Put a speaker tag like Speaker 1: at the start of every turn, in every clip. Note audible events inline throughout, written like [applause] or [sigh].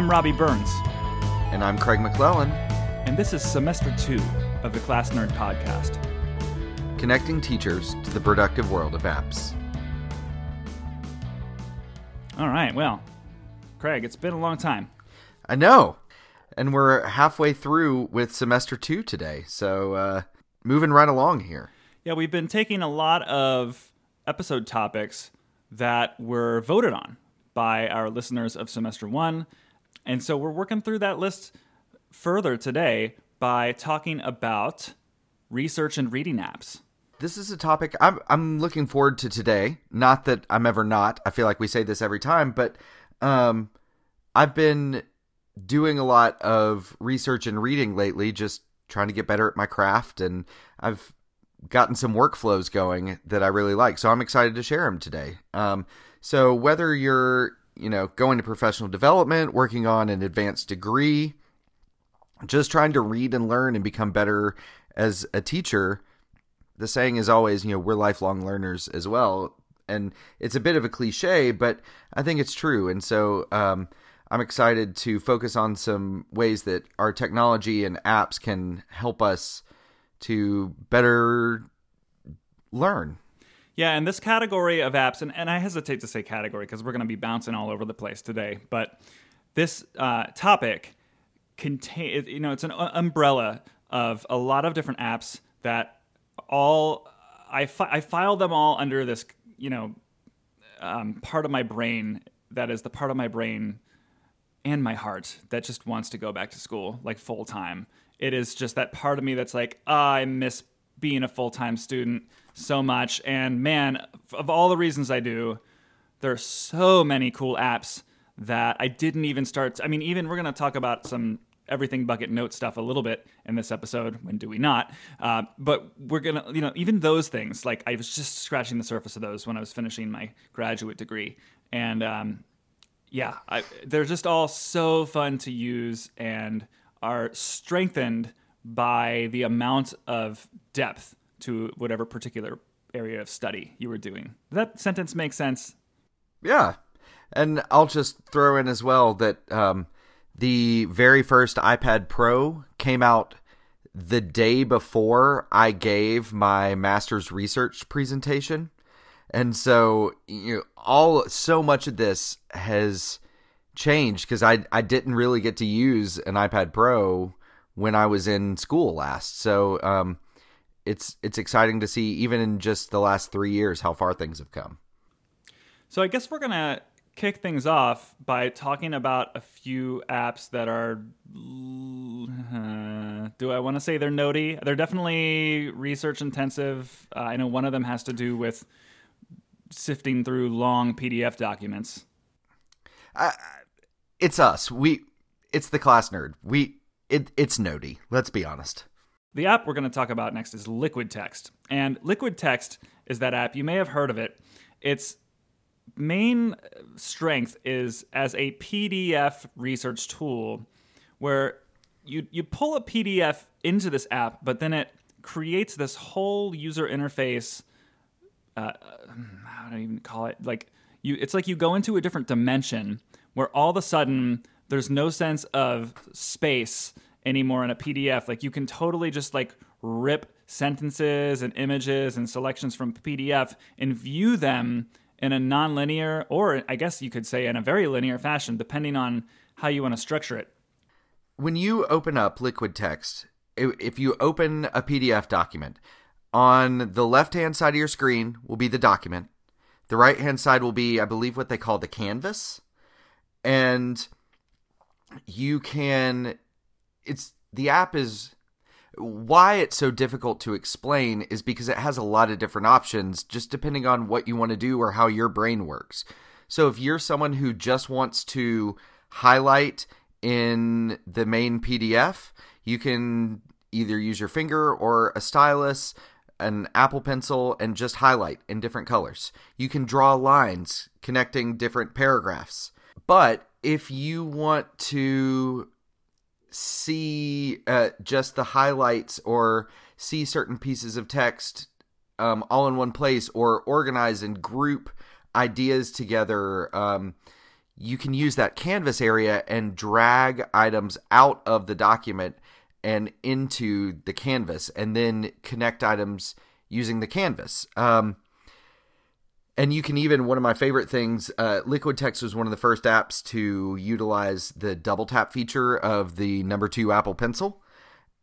Speaker 1: I'm Robby Burns.
Speaker 2: And I'm Craig McClellan.
Speaker 1: And this is semester two of the Class Nerd Podcast,
Speaker 2: connecting teachers to the productive world of apps.
Speaker 1: All right, well, Craig, it's been a long time.
Speaker 2: I know. And we're halfway through with semester two today. So, uh, moving right along here.
Speaker 1: Yeah, we've been taking a lot of episode topics that were voted on by our listeners of semester one. And so we're working through that list further today by talking about research and reading apps.
Speaker 2: This is a topic I'm I'm looking forward to today. Not that I'm ever not. I feel like we say this every time, but um, I've been doing a lot of research and reading lately, just trying to get better at my craft, and I've gotten some workflows going that I really like. So I'm excited to share them today. Um, so whether you're you know going to professional development, working on an advanced degree, just trying to read and learn and become better as a teacher, the saying is always you know we're lifelong learners as well. And it's a bit of a cliche, but I think it's true. And so um, I'm excited to focus on some ways that our technology and apps can help us to better learn.
Speaker 1: Yeah, and this category of apps, and, and I hesitate to say category because we're going to be bouncing all over the place today, but this uh, topic contain you know it's an umbrella of a lot of different apps that all I, fi- I file them all under this you know um, part of my brain that is the part of my brain and my heart that just wants to go back to school like full time. It is just that part of me that's like, oh, I miss being a full time student so much. And man, of all the reasons I do, there are so many cool apps that I didn't even start. I mean, even we're going to talk about some everything bucket note stuff a little bit in this episode. When do we not? Uh, but we're going to, you know, even those things, like I was just scratching the surface of those when I was finishing my graduate degree. And um, yeah, I, they're just all so fun to use. And are strengthened by the amount of depth to whatever particular area of study you were doing. Does that sentence make sense?
Speaker 2: Yeah. And I'll just throw in as well that um, the very first iPad Pro came out the day before I gave my master's research presentation. And so, you know, all so much of this has changed because I I didn't really get to use an iPad Pro when I was in school last. So um, it's it's exciting to see even in just the last three years how far things have come.
Speaker 1: So I guess we're gonna kick things off by talking about a few apps that are uh, do I want to say they're notey? They're definitely research intensive. Uh, I know one of them has to do with sifting through long PDF documents.
Speaker 2: I, it's us. We it's the class nerd. We it it's nody. Let's be honest.
Speaker 1: The app we're going to talk about next is LiquidText. And LiquidText is that app. You may have heard of it. Its main strength is as a PDF research tool where you you pull a PDF into this app, but then it creates this whole user interface uh, how do I even call it? Like you it's like you go into a different dimension where all of a sudden there's no sense of space anymore in a PDF. Like you can totally just like rip sentences and images and selections from PDF and view them in a nonlinear or I guess you could say in a very linear fashion depending on how you want to structure it.
Speaker 2: When you open up LiquidText, if you open a PDF document, on the left-hand side of your screen will be the document. The right-hand side will be I believe what they call the canvas and you can it's the app is why it's so difficult to explain is because it has a lot of different options just depending on what you want to do or how your brain works. So if you're someone who just wants to highlight in the main PDF, you can either use your finger or a stylus, an Apple Pencil, and just highlight in different colors. You can draw lines connecting different paragraphs. But if you want to see uh, just the highlights or see certain pieces of text um, all in one place or organize and group ideas together, um, you can use that canvas area and drag items out of the document and into the canvas and then connect items using the canvas. Um, and you can even one of my favorite things uh, LiquidText was one of the first apps to utilize the double tap feature of the number two apple pencil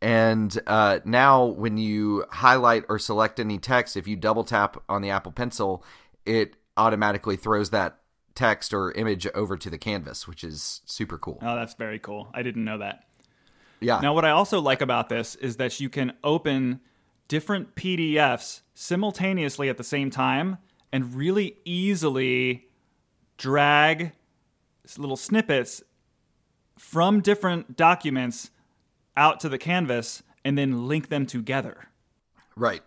Speaker 2: and uh, now when you highlight or select any text if you double tap on the apple pencil it automatically throws that text or image over to the canvas which is super cool
Speaker 1: Oh, that's very cool. I didn't know that.
Speaker 2: yeah
Speaker 1: Now, what I also like about this is that you can open different PDFs simultaneously at the same time and really easily drag little snippets from different documents out to the canvas and then link them together.
Speaker 2: Right.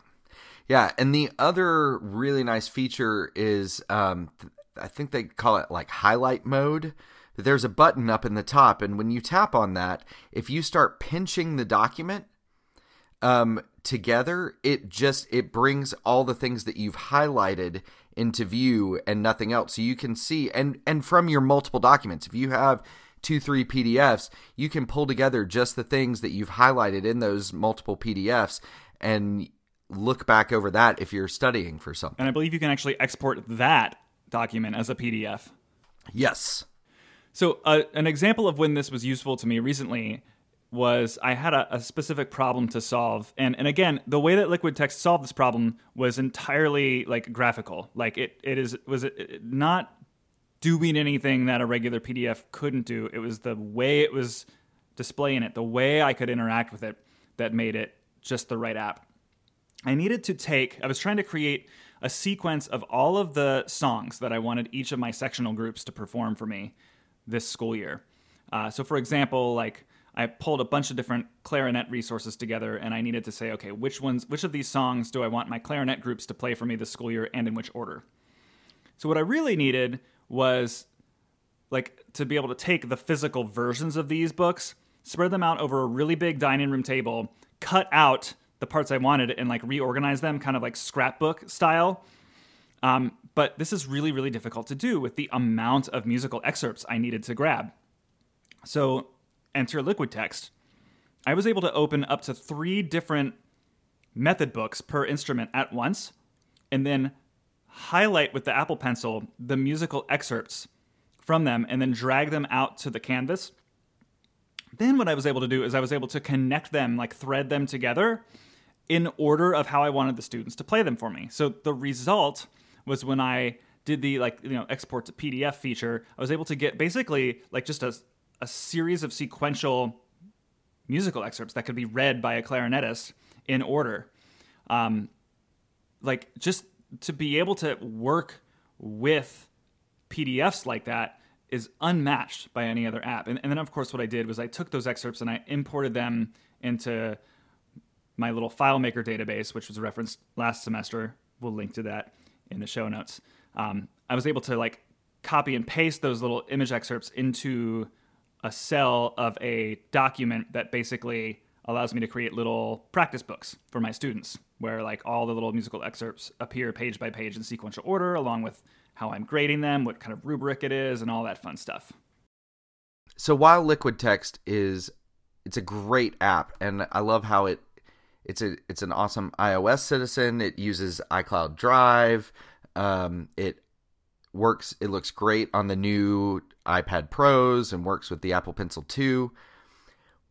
Speaker 2: Yeah, and the other really nice feature is um, I think they call it like highlight mode. There's a button up in the top, and when you tap on that, if you start pinching the document um, together, it just it brings all the things that you've highlighted into view and nothing else. So you can see and and from your multiple documents, if you have two three PDFs, you can pull together just the things that you've highlighted in those multiple PDFs and look back over that if you're studying for something.
Speaker 1: And I believe you can actually export that document as a PDF.
Speaker 2: Yes.
Speaker 1: So, uh, an example of when this was useful to me recently was I had a, a specific problem to solve, and and again, the way that LiquidText solved this problem was entirely like graphical. Like it it is was it, not doing anything that a regular PDF couldn't do. It was the way it was displaying it, the way I could interact with it, that made it just the right app. I needed to take, I was trying to create a sequence of all of the songs that I wanted each of my sectional groups to perform for me this school year. Uh, so, for example, like I pulled a bunch of different clarinet resources together and I needed to say, okay, which ones, which of these songs do I want my clarinet groups to play for me this school year and in which order? So, what I really needed was like to be able to take the physical versions of these books, spread them out over a really big dining room table, cut out the parts I wanted, and like reorganize them, kind of like scrapbook style. Um, but this is really, really difficult to do with the amount of musical excerpts I needed to grab. So, enter LiquidText. I was able to open up to three different method books per instrument at once, and then highlight with the Apple Pencil the musical excerpts from them and then drag them out to the canvas. Then what I was able to do is I was able to connect them, like thread them together in order of how I wanted the students to play them for me. So the result was when I did the like you know export to PDF feature, I was able to get basically like just a, a series of sequential musical excerpts that could be read by a clarinetist in order. Um, like just to be able to work with PDFs like that is unmatched by any other app. And, and then, of course, what I did was I took those excerpts and I imported them into my little FileMaker database, which was referenced last semester. We'll link to that in the show notes. Um, I was able to like copy and paste those little image excerpts into a cell of a document that basically allows me to create little practice books for my students where like all the little musical excerpts appear page by page in sequential order along with how I'm grading them, what kind of rubric it is and all that fun stuff.
Speaker 2: So while LiquidText is it's a great app and I love how it it's a it's an awesome iOS citizen. It uses iCloud Drive. Um, it works it looks great on the new iPad Pros and works with the Apple Pencil 2.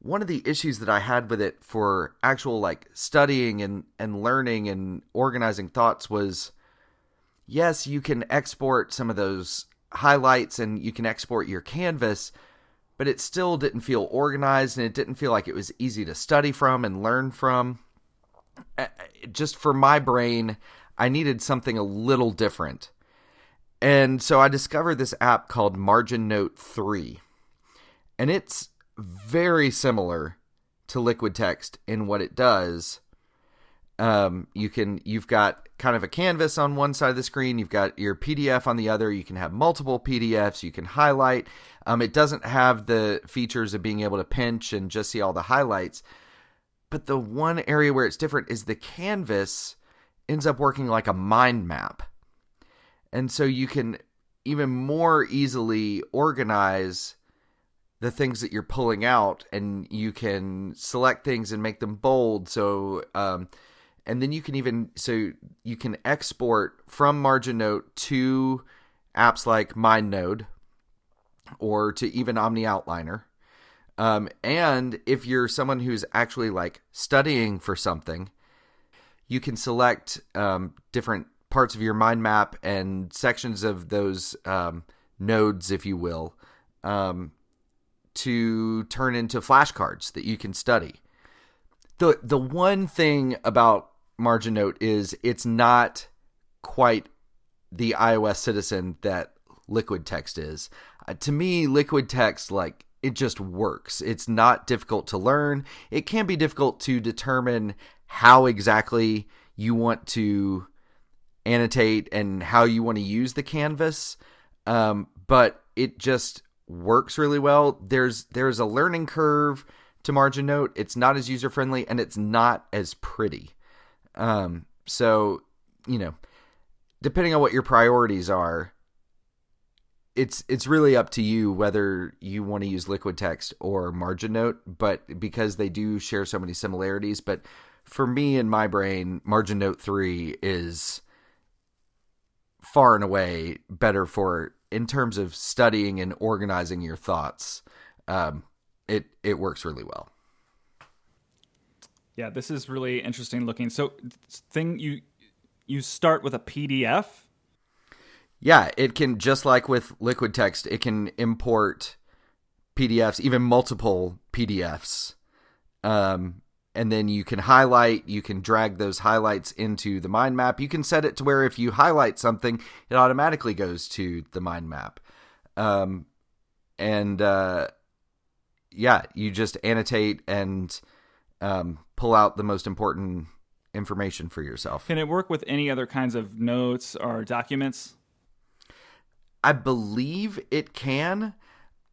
Speaker 2: One of the issues that I had with it for actual like studying and and learning and organizing thoughts was yes, you can export some of those highlights and you can export your canvas, but it still didn't feel organized and it didn't feel like it was easy to study from and learn from. Just for my brain, I needed something a little different. And so I discovered this app called MarginNote 3. And it's very similar to LiquidText in what it does. Um, you can you've got kind of a canvas on one side of the screen, you've got your PDF on the other. You can have multiple PDFs, you can highlight. Um, it doesn't have the features of being able to pinch and just see all the highlights. But the one area where it's different is the canvas ends up working like a mind map. And so you can even more easily organize the things that you're pulling out and you can select things and make them bold. So um, and then you can even so you can export from MarginNote to apps like MindNode or to even OmniOutliner. Um, and if you're someone who's actually like studying for something you can select um, different parts of your mind map and sections of those um, nodes if you will um, to turn into flashcards that you can study. The the one thing about MarginNote is it's not quite the iOS citizen that LiquidText is. Uh, to me, LiquidText like it just works. It's not difficult to learn. It can be difficult to determine how exactly you want to annotate and how you want to use the canvas. Um, but it just works really well. There's there's a learning curve to MarginNote. It's not as user friendly and it's not as pretty. Um, so you know, depending on what your priorities are, it's it's really up to you whether you want to use LiquidText or MarginNote. But because they do share so many similarities, but for me in my brain, MarginNote three is far and away better for in terms of studying and organizing your thoughts, um, it it works really well.
Speaker 1: Yeah, this is really interesting looking. So, thing you you start with a PDF.
Speaker 2: Yeah, it can just like with LiquidText, it can import PDFs, even multiple PDFs. Um, and then you can highlight you can drag those highlights into the mind map. You can set it to where if you highlight something it automatically goes to the mind map. Um, and uh, yeah you just annotate and um, pull out the most important information for yourself.
Speaker 1: Can it work with any other kinds of notes or documents?
Speaker 2: I believe it can.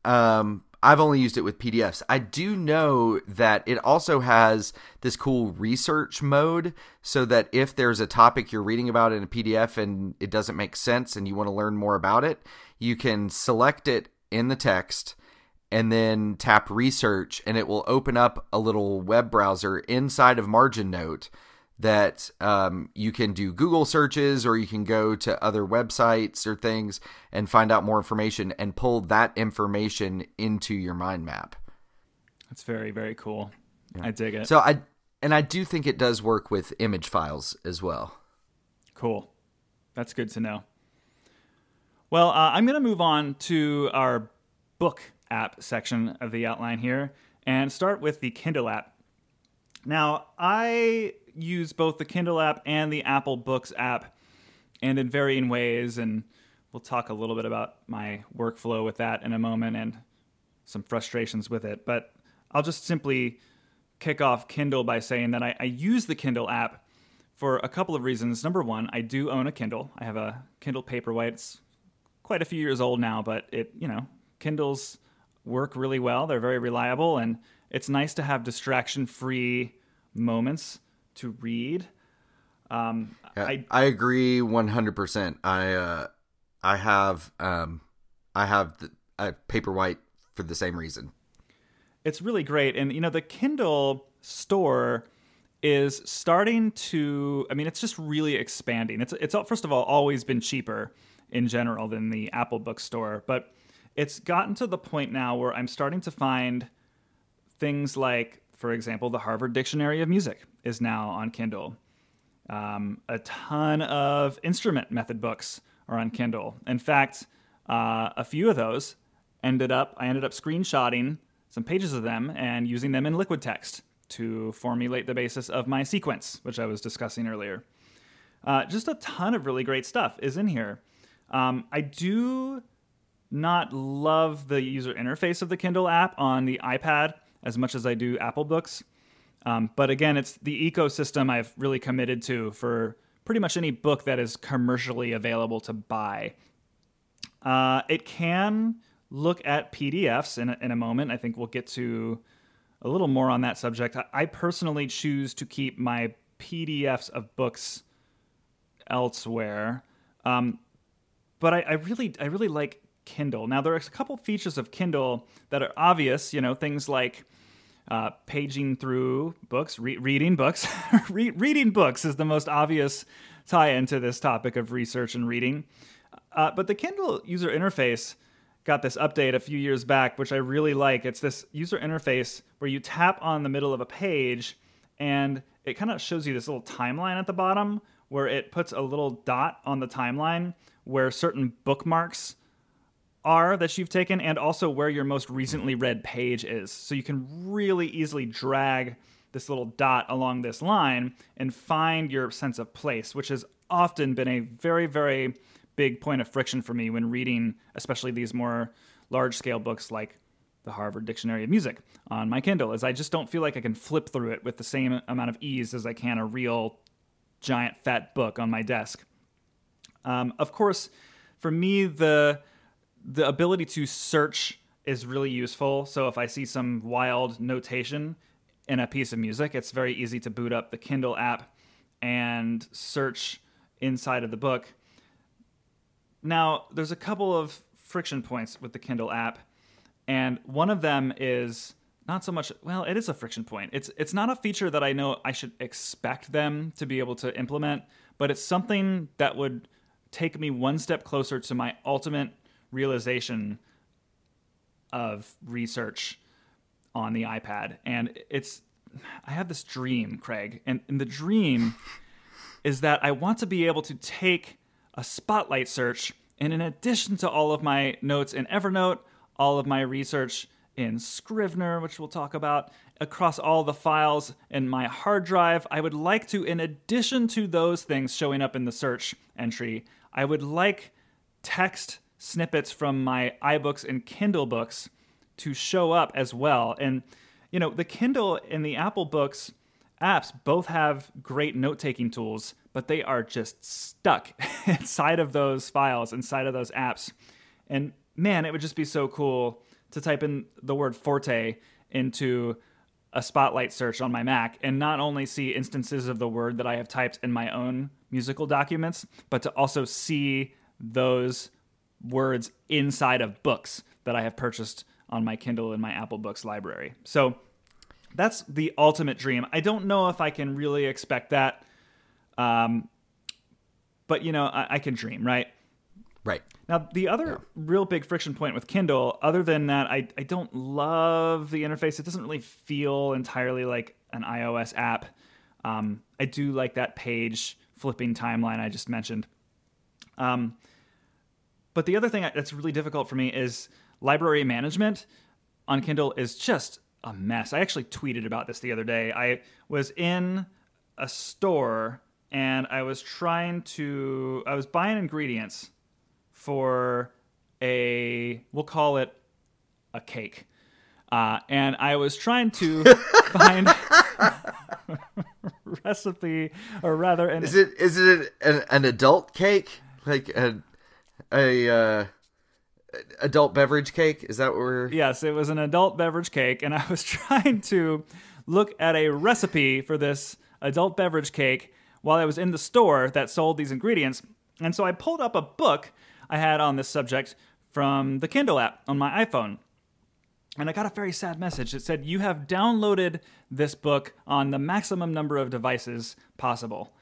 Speaker 2: Um, I've only used it with PDFs. I do know that it also has this cool research mode so that if there's a topic you're reading about in a PDF and it doesn't make sense and you want to learn more about it, you can select it in the text and then tap research and it will open up a little web browser inside of MarginNote that um, you can do Google searches or you can go to other websites or things and find out more information and pull that information into your mind map.
Speaker 1: That's very very cool. Yeah. I dig it.
Speaker 2: So I and I do think it does work with image files as well.
Speaker 1: Cool. That's good to know. Well, uh, I'm going to move on to our book app section of the outline here and start with the Kindle app. Now, I use both the Kindle app and the Apple Books app, and in varying ways. And we'll talk a little bit about my workflow with that in a moment and some frustrations with it. But I'll just simply kick off Kindle by saying that I, I use the Kindle app for a couple of reasons. Number one, I do own a Kindle. I have a Kindle Paperwhite. It's quite a few years old now, but it, you know, Kindles work really well. They're very reliable, and it's nice to have distraction free moments to read. Um,
Speaker 2: yeah, I I agree one hundred percent. I uh, I have um, I have the, a Paperwhite for the same reason.
Speaker 1: It's really great, and you know the Kindle store is starting to. I mean, it's just really expanding. It's it's first of all always been cheaper in general than the Apple bookstore, but it's gotten to the point now where I'm starting to find things like for example, the Harvard Dictionary of Music is now on Kindle. Um, a ton of instrument method books are on Kindle. In fact, uh, a few of those ended up, I ended up screenshotting some pages of them and using them in LiquidText to formulate the basis of my sequence, which I was discussing earlier. Uh, just a ton of really great stuff is in here. Um, I do not love the user interface of the Kindle app on the iPad as much as I do Apple Books. Um, but again, it's the ecosystem I've really committed to for pretty much any book that is commercially available to buy. Uh, it can look at PDFs in a, in a moment. I think we'll get to a little more on that subject. I, I personally choose to keep my PDFs of books elsewhere. Um, but I, I really I really like Kindle. Now there are a couple features of Kindle that are obvious. You know, things like uh, paging through books, re- reading books. [laughs] re- reading books is the most obvious tie into this topic of research and reading. Uh, but the Kindle user interface got this update a few years back, which I really like. It's this user interface where you tap on the middle of a page and it kind of shows you this little timeline at the bottom where it puts a little dot on the timeline where certain bookmarks are that you've taken and also where your most recently read page is. So you can really easily drag this little dot along this line and find your sense of place, which has often been a very, very big point of friction for me when reading, especially these more large scale books like the Harvard Dictionary of Music on my Kindle, is I just don't feel like I can flip through it with the same amount of ease as I can a real giant fat book on my desk. Um, of course, for me, the the ability to search is really useful. So if I see some wild notation in a piece of music, it's very easy to boot up the Kindle app and search inside of the book. Now, there's a couple of friction points with the Kindle app, and one of them is not so much well, it is a friction point. It's it's not a feature that I know I should expect them to be able to implement, but it's something that would take me one step closer to my ultimate realization of research on the iPad. And it's, I have this dream, Craig, and, and the dream [laughs] is that I want to be able to take a spotlight search, and in addition to all of my notes in Evernote, all of my research in Scrivener, which we'll talk about, across all the files in my hard drive, I would like to, in addition to those things showing up in the search entry, I would like text snippets from my iBooks and Kindle books to show up as well. And, you know, the Kindle and the Apple Books apps both have great note taking tools, but they are just stuck [laughs] inside of those files, inside of those apps. And man, it would just be so cool to type in the word forte into a spotlight search on my Mac and not only see instances of the word that I have typed in my own musical documents, but to also see those words inside of books that I have purchased on my Kindle and my Apple Books library. So that's the ultimate dream. I don't know if I can really expect that. Um, but you know, I, I can dream, right?
Speaker 2: Right.
Speaker 1: Now, the other yeah. real big friction point with Kindle, other than that, I, I don't love the interface. It doesn't really feel entirely like an iOS app. Um, I do like that page flipping timeline I just mentioned. Um, but the other thing that's really difficult for me is library management on Kindle is just a mess. I actually tweeted about this the other day. I was in a store and I was trying to, I was buying ingredients for a, we'll call it a cake. Uh, and I was trying to [laughs] find [laughs] recipe, or rather,
Speaker 2: an, is it is it an, an adult cake like an a uh, adult beverage cake. Is that what we're?
Speaker 1: Yes, it was an adult beverage cake, and I was [laughs] trying to look at a recipe for this adult beverage cake while I was in the store that sold these ingredients. And so I pulled up a book I had on this subject from the Kindle app on my iPhone. And I got a very sad message. It said, You have downloaded this book on the maximum number of devices possible.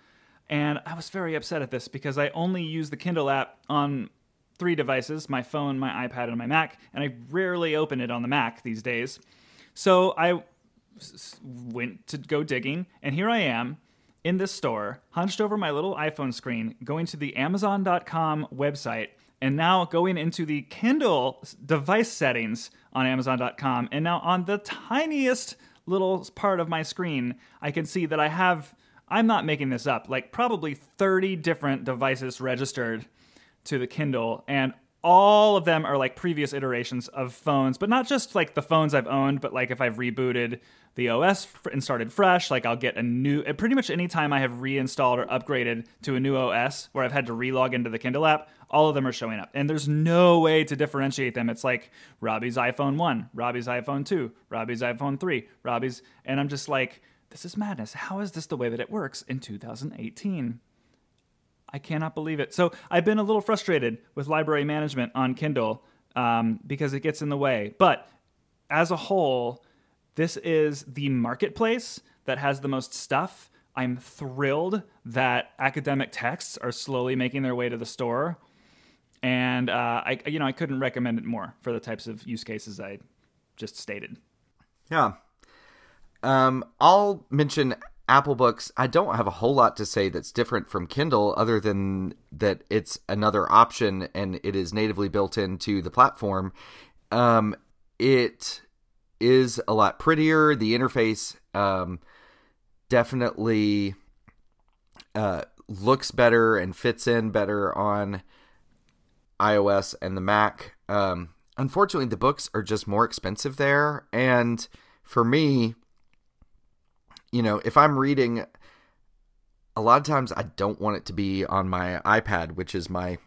Speaker 1: And I was very upset at this because I only use the Kindle app on three devices my phone, my iPad, and my Mac, and I rarely open it on the Mac these days. So I went to go digging, and here I am in this store, hunched over my little iPhone screen, going to the Amazon.com website, and now going into the Kindle device settings on Amazon.com. And now on the tiniest little part of my screen, I can see that I have I'm not making this up, like probably 30 different devices registered to the Kindle, and all of them are like previous iterations of phones, but not just like the phones I've owned, but like if I've rebooted the OS and started fresh, like I'll get a new, uh, pretty much anytime I have reinstalled or upgraded to a new OS where I've had to relog into the Kindle app, all of them are showing up. And there's no way to differentiate them. It's like Robby's iPhone 1, Robby's iPhone 2, Robby's iPhone 3, Robby's, and I'm just like, this is madness. How is this the way that it works in 2018? I cannot believe it. So I've been a little frustrated with library management on Kindle um, because it gets in the way. But as a whole, this is the marketplace that has the most stuff. I'm thrilled that academic texts are slowly making their way to the store, and uh, I, you know, I couldn't recommend it more for the types of use cases I just stated.
Speaker 2: Yeah. Um, I'll mention Apple Books. I don't have a whole lot to say that's different from Kindle, other than that it's another option and it is natively built into the platform. Um, it is a lot prettier. The interface um, definitely uh, looks better and fits in better on iOS and the Mac. Um, unfortunately, the books are just more expensive there. And for me, you know, if I'm reading, a lot of times I don't want it to be on my iPad, which is my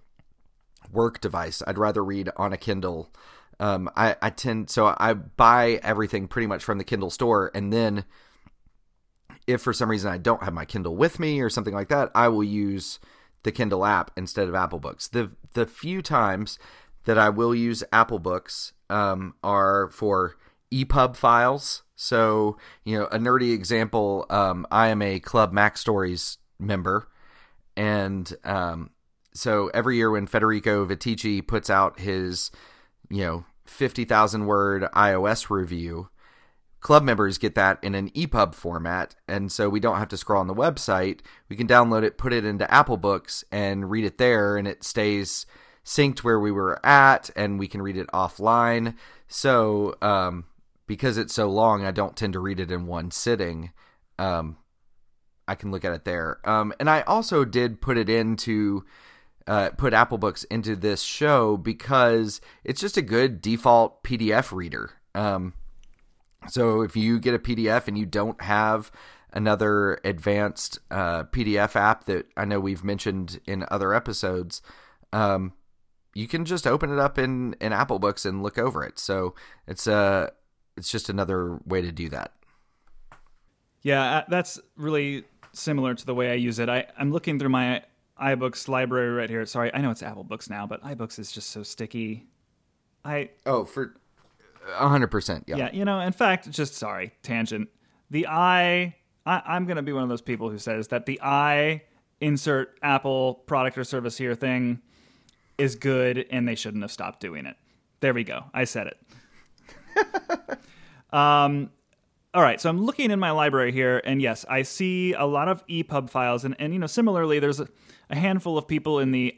Speaker 2: work device. I'd rather read on a Kindle um, I, I tend so I buy everything pretty much from the Kindle store, and then if for some reason I don't have my Kindle with me or something like that, I will use the Kindle app instead of Apple Books. The the few times that I will use Apple Books um, are for EPUB files. So you know, a nerdy example. Um, I am a Club MacStories member, and um, so every year when Federico Viticci puts out his you know 50,000 word iOS review, club members get that in an EPUB format. And so we don't have to scroll on the website. We can download it, put it into Apple Books, and read it there, and it stays synced where we were at, and we can read it offline. So, um, because it's so long, I don't tend to read it in one sitting. Um, I can look at it there. Um, and I also did put it into uh, put Apple Books into this show because it's just a good default PDF reader. Um, so if you get a PDF and you don't have another advanced uh, PDF app that I know we've mentioned in other episodes, um, you can just open it up in, in Apple Books and look over it. So it's a uh, it's just another way to do that.
Speaker 1: Yeah, uh, that's really similar to the way I use it. I, I'm looking through my iBooks library right here. Sorry, I know it's Apple Books now, but iBooks is just so sticky. I
Speaker 2: oh for hundred percent. Yeah,
Speaker 1: yeah. You know, in fact, just sorry tangent. The i I I'm gonna be one of those people who says that the i insert Apple product or service here thing is good, and they shouldn't have stopped doing it. There we go. I said it. Um, all right, so I'm looking in my library here, and yes, I see a lot of EPUB files, and, and you know, similarly, there's a, a handful of people in the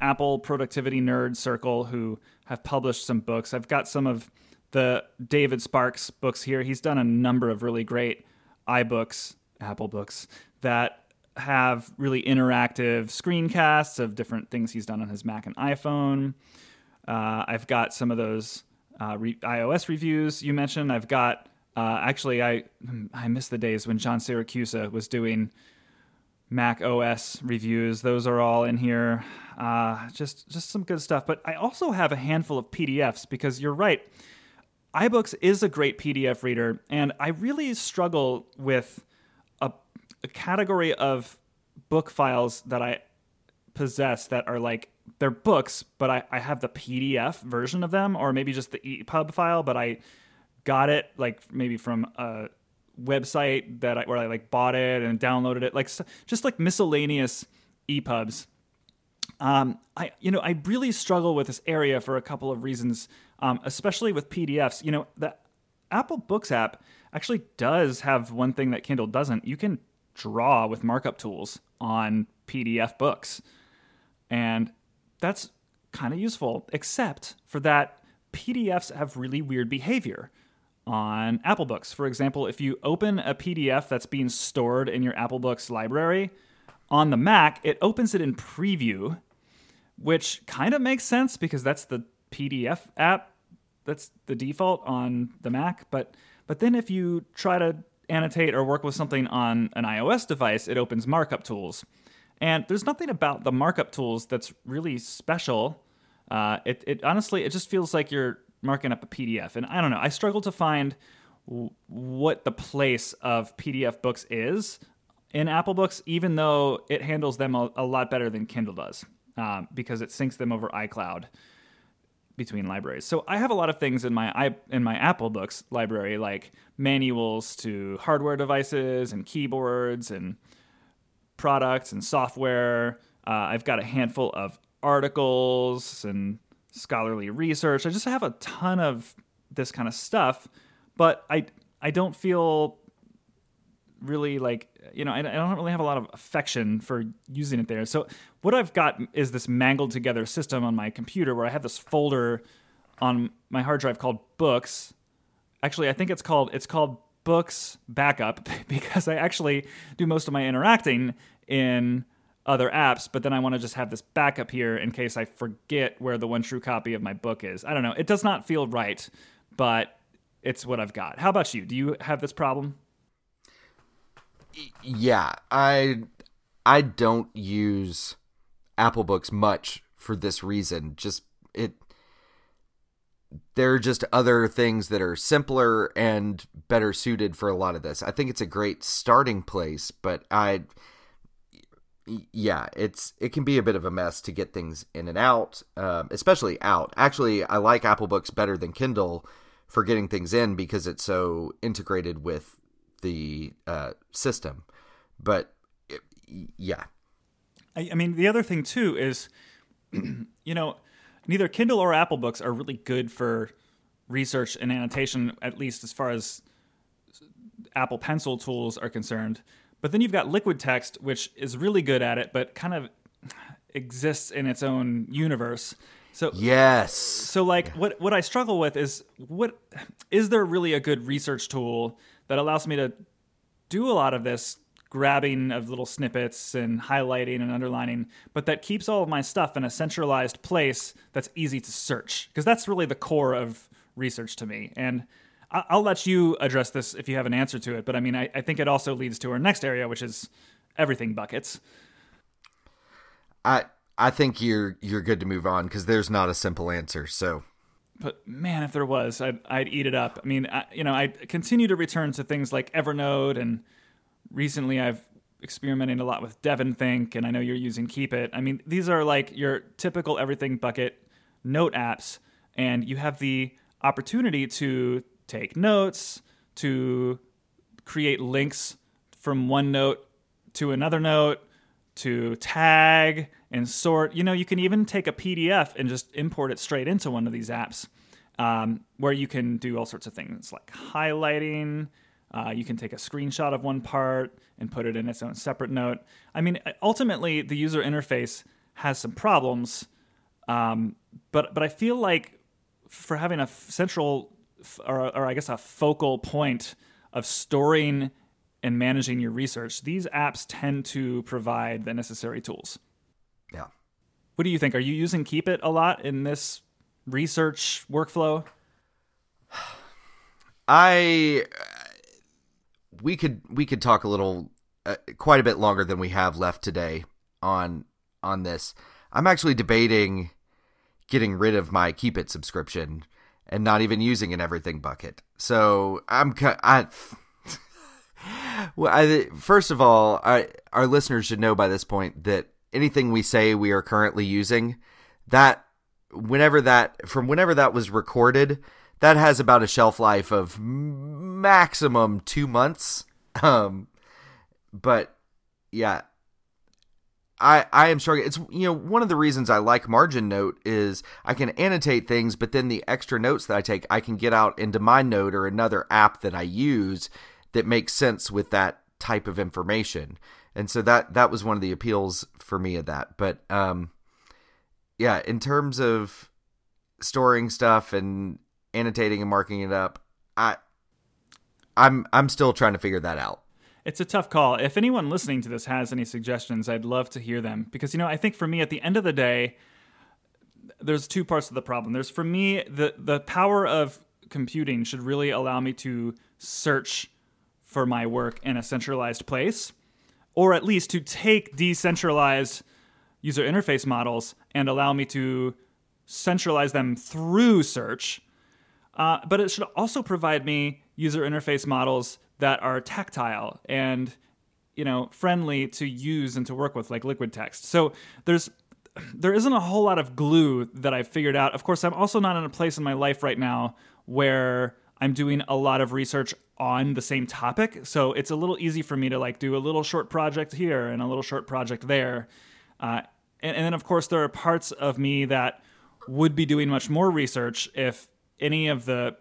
Speaker 1: Apple productivity nerd circle who have published some books. I've got some of the David Sparks books here. He's done a number of really great iBooks, Apple books that have really interactive screencasts of different things he's done on his Mac and iPhone. Uh, I've got some of those uh, re- iOS reviews you mentioned. I've got uh, actually, I I miss the days when John Siracusa was doing Mac OS reviews. Those are all in here. Uh, just just some good stuff. But I also have a handful of PDFs because you're right. iBooks is a great PDF reader, and I really struggle with a, a category of book files that I possess that are like they're books, but I, I have the PDF version of them, or maybe just the EPUB file, but I got it like maybe from a website that I, where I like bought it and downloaded it, like just like miscellaneous EPUBs. Um, I you know I really struggle with this area for a couple of reasons, um, especially with PDFs. You know the Apple Books app actually does have one thing that Kindle doesn't. You can draw with markup tools on PDF books, and that's kind of useful. Except for that, PDFs have really weird behavior on Apple Books. For example, if you open a PDF that's being stored in your Apple Books library on the Mac, it opens it in preview, which kind of makes sense because that's the PDF app that's the default on the Mac, but but then if you try to annotate or work with something on an iOS device, it opens markup tools. And there's nothing about the markup tools that's really special. Uh, it, it honestly, it just feels like you're marking up a PDF. And I don't know, I struggle to find w- what the place of PDF books is in Apple Books, even though it handles them a, a lot better than Kindle does, um, because it syncs them over iCloud between libraries. So I have a lot of things in my in my Apple Books library, like manuals to hardware devices and keyboards and products and software. Uh, I've got a handful of articles and scholarly research. I just have a ton of this kind of stuff, but I I don't feel really like you know I, I don't really have a lot of affection for using it there. So what I've got is this mangled together system on my computer where I have this folder on my hard drive called books. Actually, I think it's called it's called books backup [laughs] because I actually do most of my interacting in other apps, but then I want to just have this backup here in case I forget where the one true copy of my book is. I don't know. It does not feel right, but it's what I've got. How about you? Do you have this problem?
Speaker 2: Yeah, I I don't use Apple Books much for this reason. Just it there are just other things that are simpler and better suited for a lot of this. I think it's a great starting place, but I yeah, it's it can be a bit of a mess to get things in and out, um, especially out. Actually, I like Apple Books better than Kindle for getting things in because it's so integrated with the uh, system. But it, yeah,
Speaker 1: I, I mean the other thing too is, [clears throat] you know, neither Kindle or Apple Books are really good for research and annotation, at least as far as Apple Pencil tools are concerned. But then you've got LiquidText, which is really good at it, but kind of exists in its own universe. So
Speaker 2: yes.
Speaker 1: So like what what I struggle with is what is there really a good research tool that allows me to do a lot of this grabbing of little snippets and highlighting and underlining, but that keeps all of my stuff in a centralized place that's easy to search because that's really the core of research to me. And I'll let you address this if you have an answer to it. But I mean, I, I think it also leads to our next area, which is everything buckets.
Speaker 2: I I think you're you're good to move on because there's not a simple answer. So,
Speaker 1: but man, if there was, I'd I'd eat it up. I mean, I, you know, I continue to return to things like Evernote, and recently I've experimenting a lot with DEVONthink, and I know you're using Keep-it. I mean, these are like your typical everything bucket note apps, and you have the opportunity to take notes, to create links from one note to another note, to tag and sort. You know, you can even take a PDF and just import it straight into one of these apps um, where you can do all sorts of things like highlighting. Uh, you can take a screenshot of one part and put it in its own separate note. I mean, ultimately, the user interface has some problems, um, but but I feel like for having a central or, or I guess a focal point of storing and managing your research, these apps tend to provide the necessary tools.
Speaker 2: Yeah.
Speaker 1: What do you think? Are you using Keep-it a lot in this research workflow? [sighs]
Speaker 2: I we could we could talk a little uh, quite a bit longer than we have left today on on this. I'm actually debating getting rid of my Keep-it subscription and not even using an everything bucket. So I'm I, [laughs] well, I, first of all, I, our listeners should know by this point that anything we say we are currently using, that whenever that from whenever that was recorded, that has about a shelf life of maximum two months. Um, but yeah, I, I am struggling. It's you know one of the reasons I like MarginNote is I can annotate things, but then the extra notes that I take, I can get out into MindNode or another app that I use that makes sense with that type of information. And so that that was one of the appeals for me of that. But um, yeah, in terms of storing stuff and annotating and marking it up, I I'm I'm still trying to figure that out
Speaker 1: it's a tough call. If anyone listening to this has any suggestions, I'd love to hear them because you know I think for me at the end of the day, there's two parts of the problem. There's for me the the power of computing should really allow me to search for my work in a centralized place, or at least to take decentralized user interface models and allow me to centralize them through search. Uh, but it should also provide me user interface models that are tactile and you know friendly to use and to work with like LiquidText so there's there isn't a whole lot of glue that I've figured out. Of course, I'm also not in a place in my life right now where I'm doing a lot of research on the same topic. So it's a little easy for me to like do a little short project here and a little short project there. Uh, and, and then, of course, there are parts of me that would be doing much more research if any of the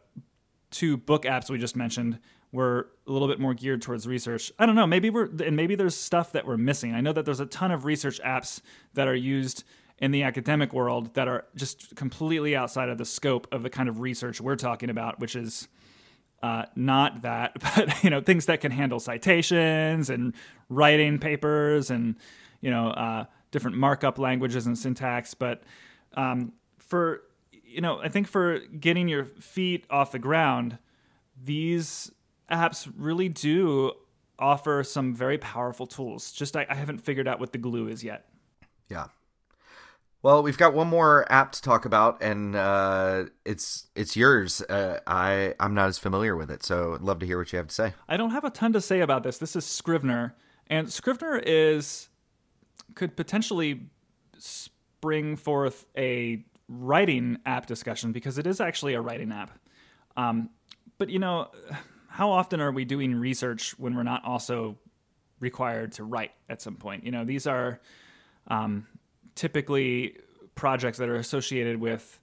Speaker 1: two book apps we just mentioned were a little bit more geared towards research. I don't know, maybe we're and maybe there's stuff that we're missing. I know that there's a ton of research apps that are used in the academic world that are just completely outside of the scope of the kind of research we're talking about, which is uh, not that, [laughs] but you know things that can handle citations and writing papers and you know uh, different markup languages and syntax. But um, for you know, I think for getting your feet off the ground, these apps really do offer some very powerful tools. Just I, I haven't figured out what the glue is yet.
Speaker 2: Yeah. Well, we've got one more app to talk about, and uh, it's it's yours. Uh, I I'm not as familiar with it, so I'd love to hear what you have to say.
Speaker 1: I don't have a ton to say about this. This is Scrivener, and Scrivener is could potentially spring forth a writing app discussion because it is actually a writing app. Um, but you know, how often are we doing research when we're not also required to write at some point? You know, these are um, typically projects that are associated with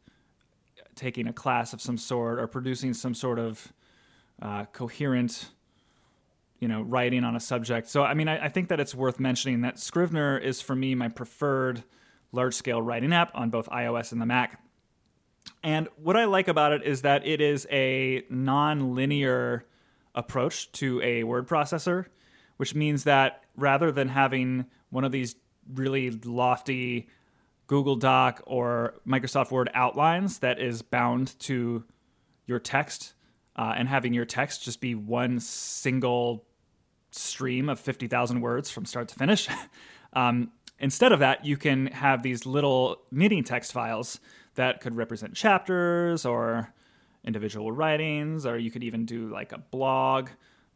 Speaker 1: taking a class of some sort or producing some sort of uh, coherent you know writing on a subject so i mean I, I, think that it's worth mentioning that scrivener is for me my preferred large scale writing app on both ios and the mac and what i like about it is that it is a non-linear approach to a word processor which means that rather than having one of these really lofty Google Doc or Microsoft Word outlines that is bound to your text uh, and having your text just be one single stream of 50,000 words from start to finish. [laughs] um, instead of that, you can have these little knitting text files that could represent chapters or individual writings, or you could even do like a blog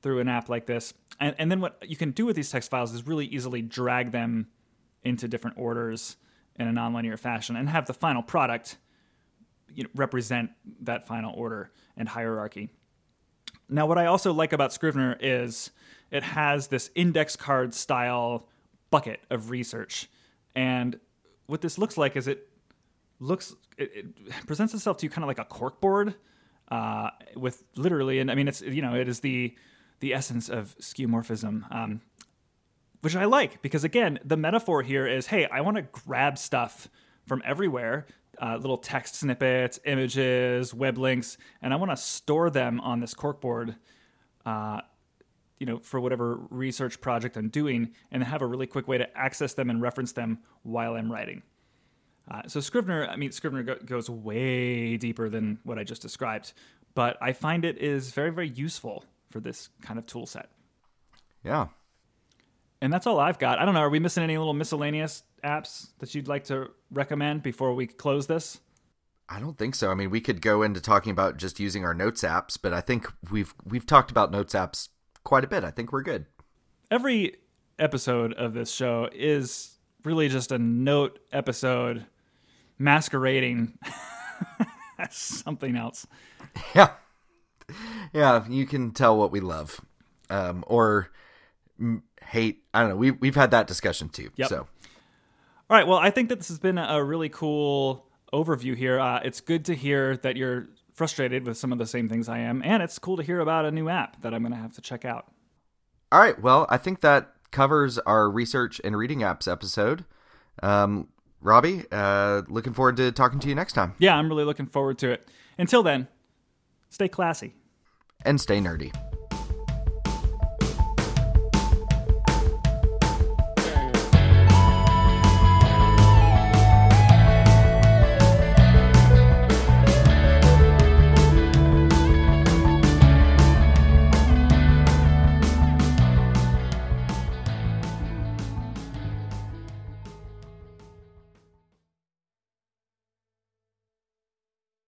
Speaker 1: through an app like this. And, and then what you can do with these text files is really easily drag them into different orders in a nonlinear fashion and have the final product you know, represent that final order and hierarchy. Now, what I also like about Scrivener is it has this index card style bucket of research. And what this looks like is it looks, it, it presents itself to you kind of like a corkboard uh, with literally, and I mean, it's, you know, it is the, the essence of skeuomorphism. Um, which I like because again, the metaphor here is, hey, I want to grab stuff from everywhere, uh, little text snippets, images, web links, and I want to store them on this corkboard. Uh, you know, for whatever research project I'm doing, and have a really quick way to access them and reference them while I'm writing. Uh, so Scrivener, I mean, Scrivener go- goes way deeper than what I just described, but I find it is very, very useful for this kind of tool set.
Speaker 2: Yeah,
Speaker 1: and that's all I've got. I don't know. Are we missing any little miscellaneous apps that you'd like to recommend before we close this?
Speaker 2: I don't think so. I mean, we could go into talking about just using our notes apps, but I think we've we've talked about notes apps quite a bit. I think we're good.
Speaker 1: Every episode of this show is really just a note episode masquerading [laughs] as something else.
Speaker 2: Yeah. Yeah, you can tell what we love. Um, or hate. I don't know. We we've had that discussion too.
Speaker 1: Yep.
Speaker 2: So,
Speaker 1: all right. Well, I think that this has been a really cool overview here. Uh, it's good to hear that you're frustrated with some of the same things I am, and it's cool to hear about a new app that I'm going to have to check out.
Speaker 2: All right. Well, I think that covers our research and reading apps episode. Um, Robby, uh, looking forward to talking to you next time.
Speaker 1: Yeah, I'm really looking forward to it. Until then, stay classy
Speaker 2: and stay nerdy.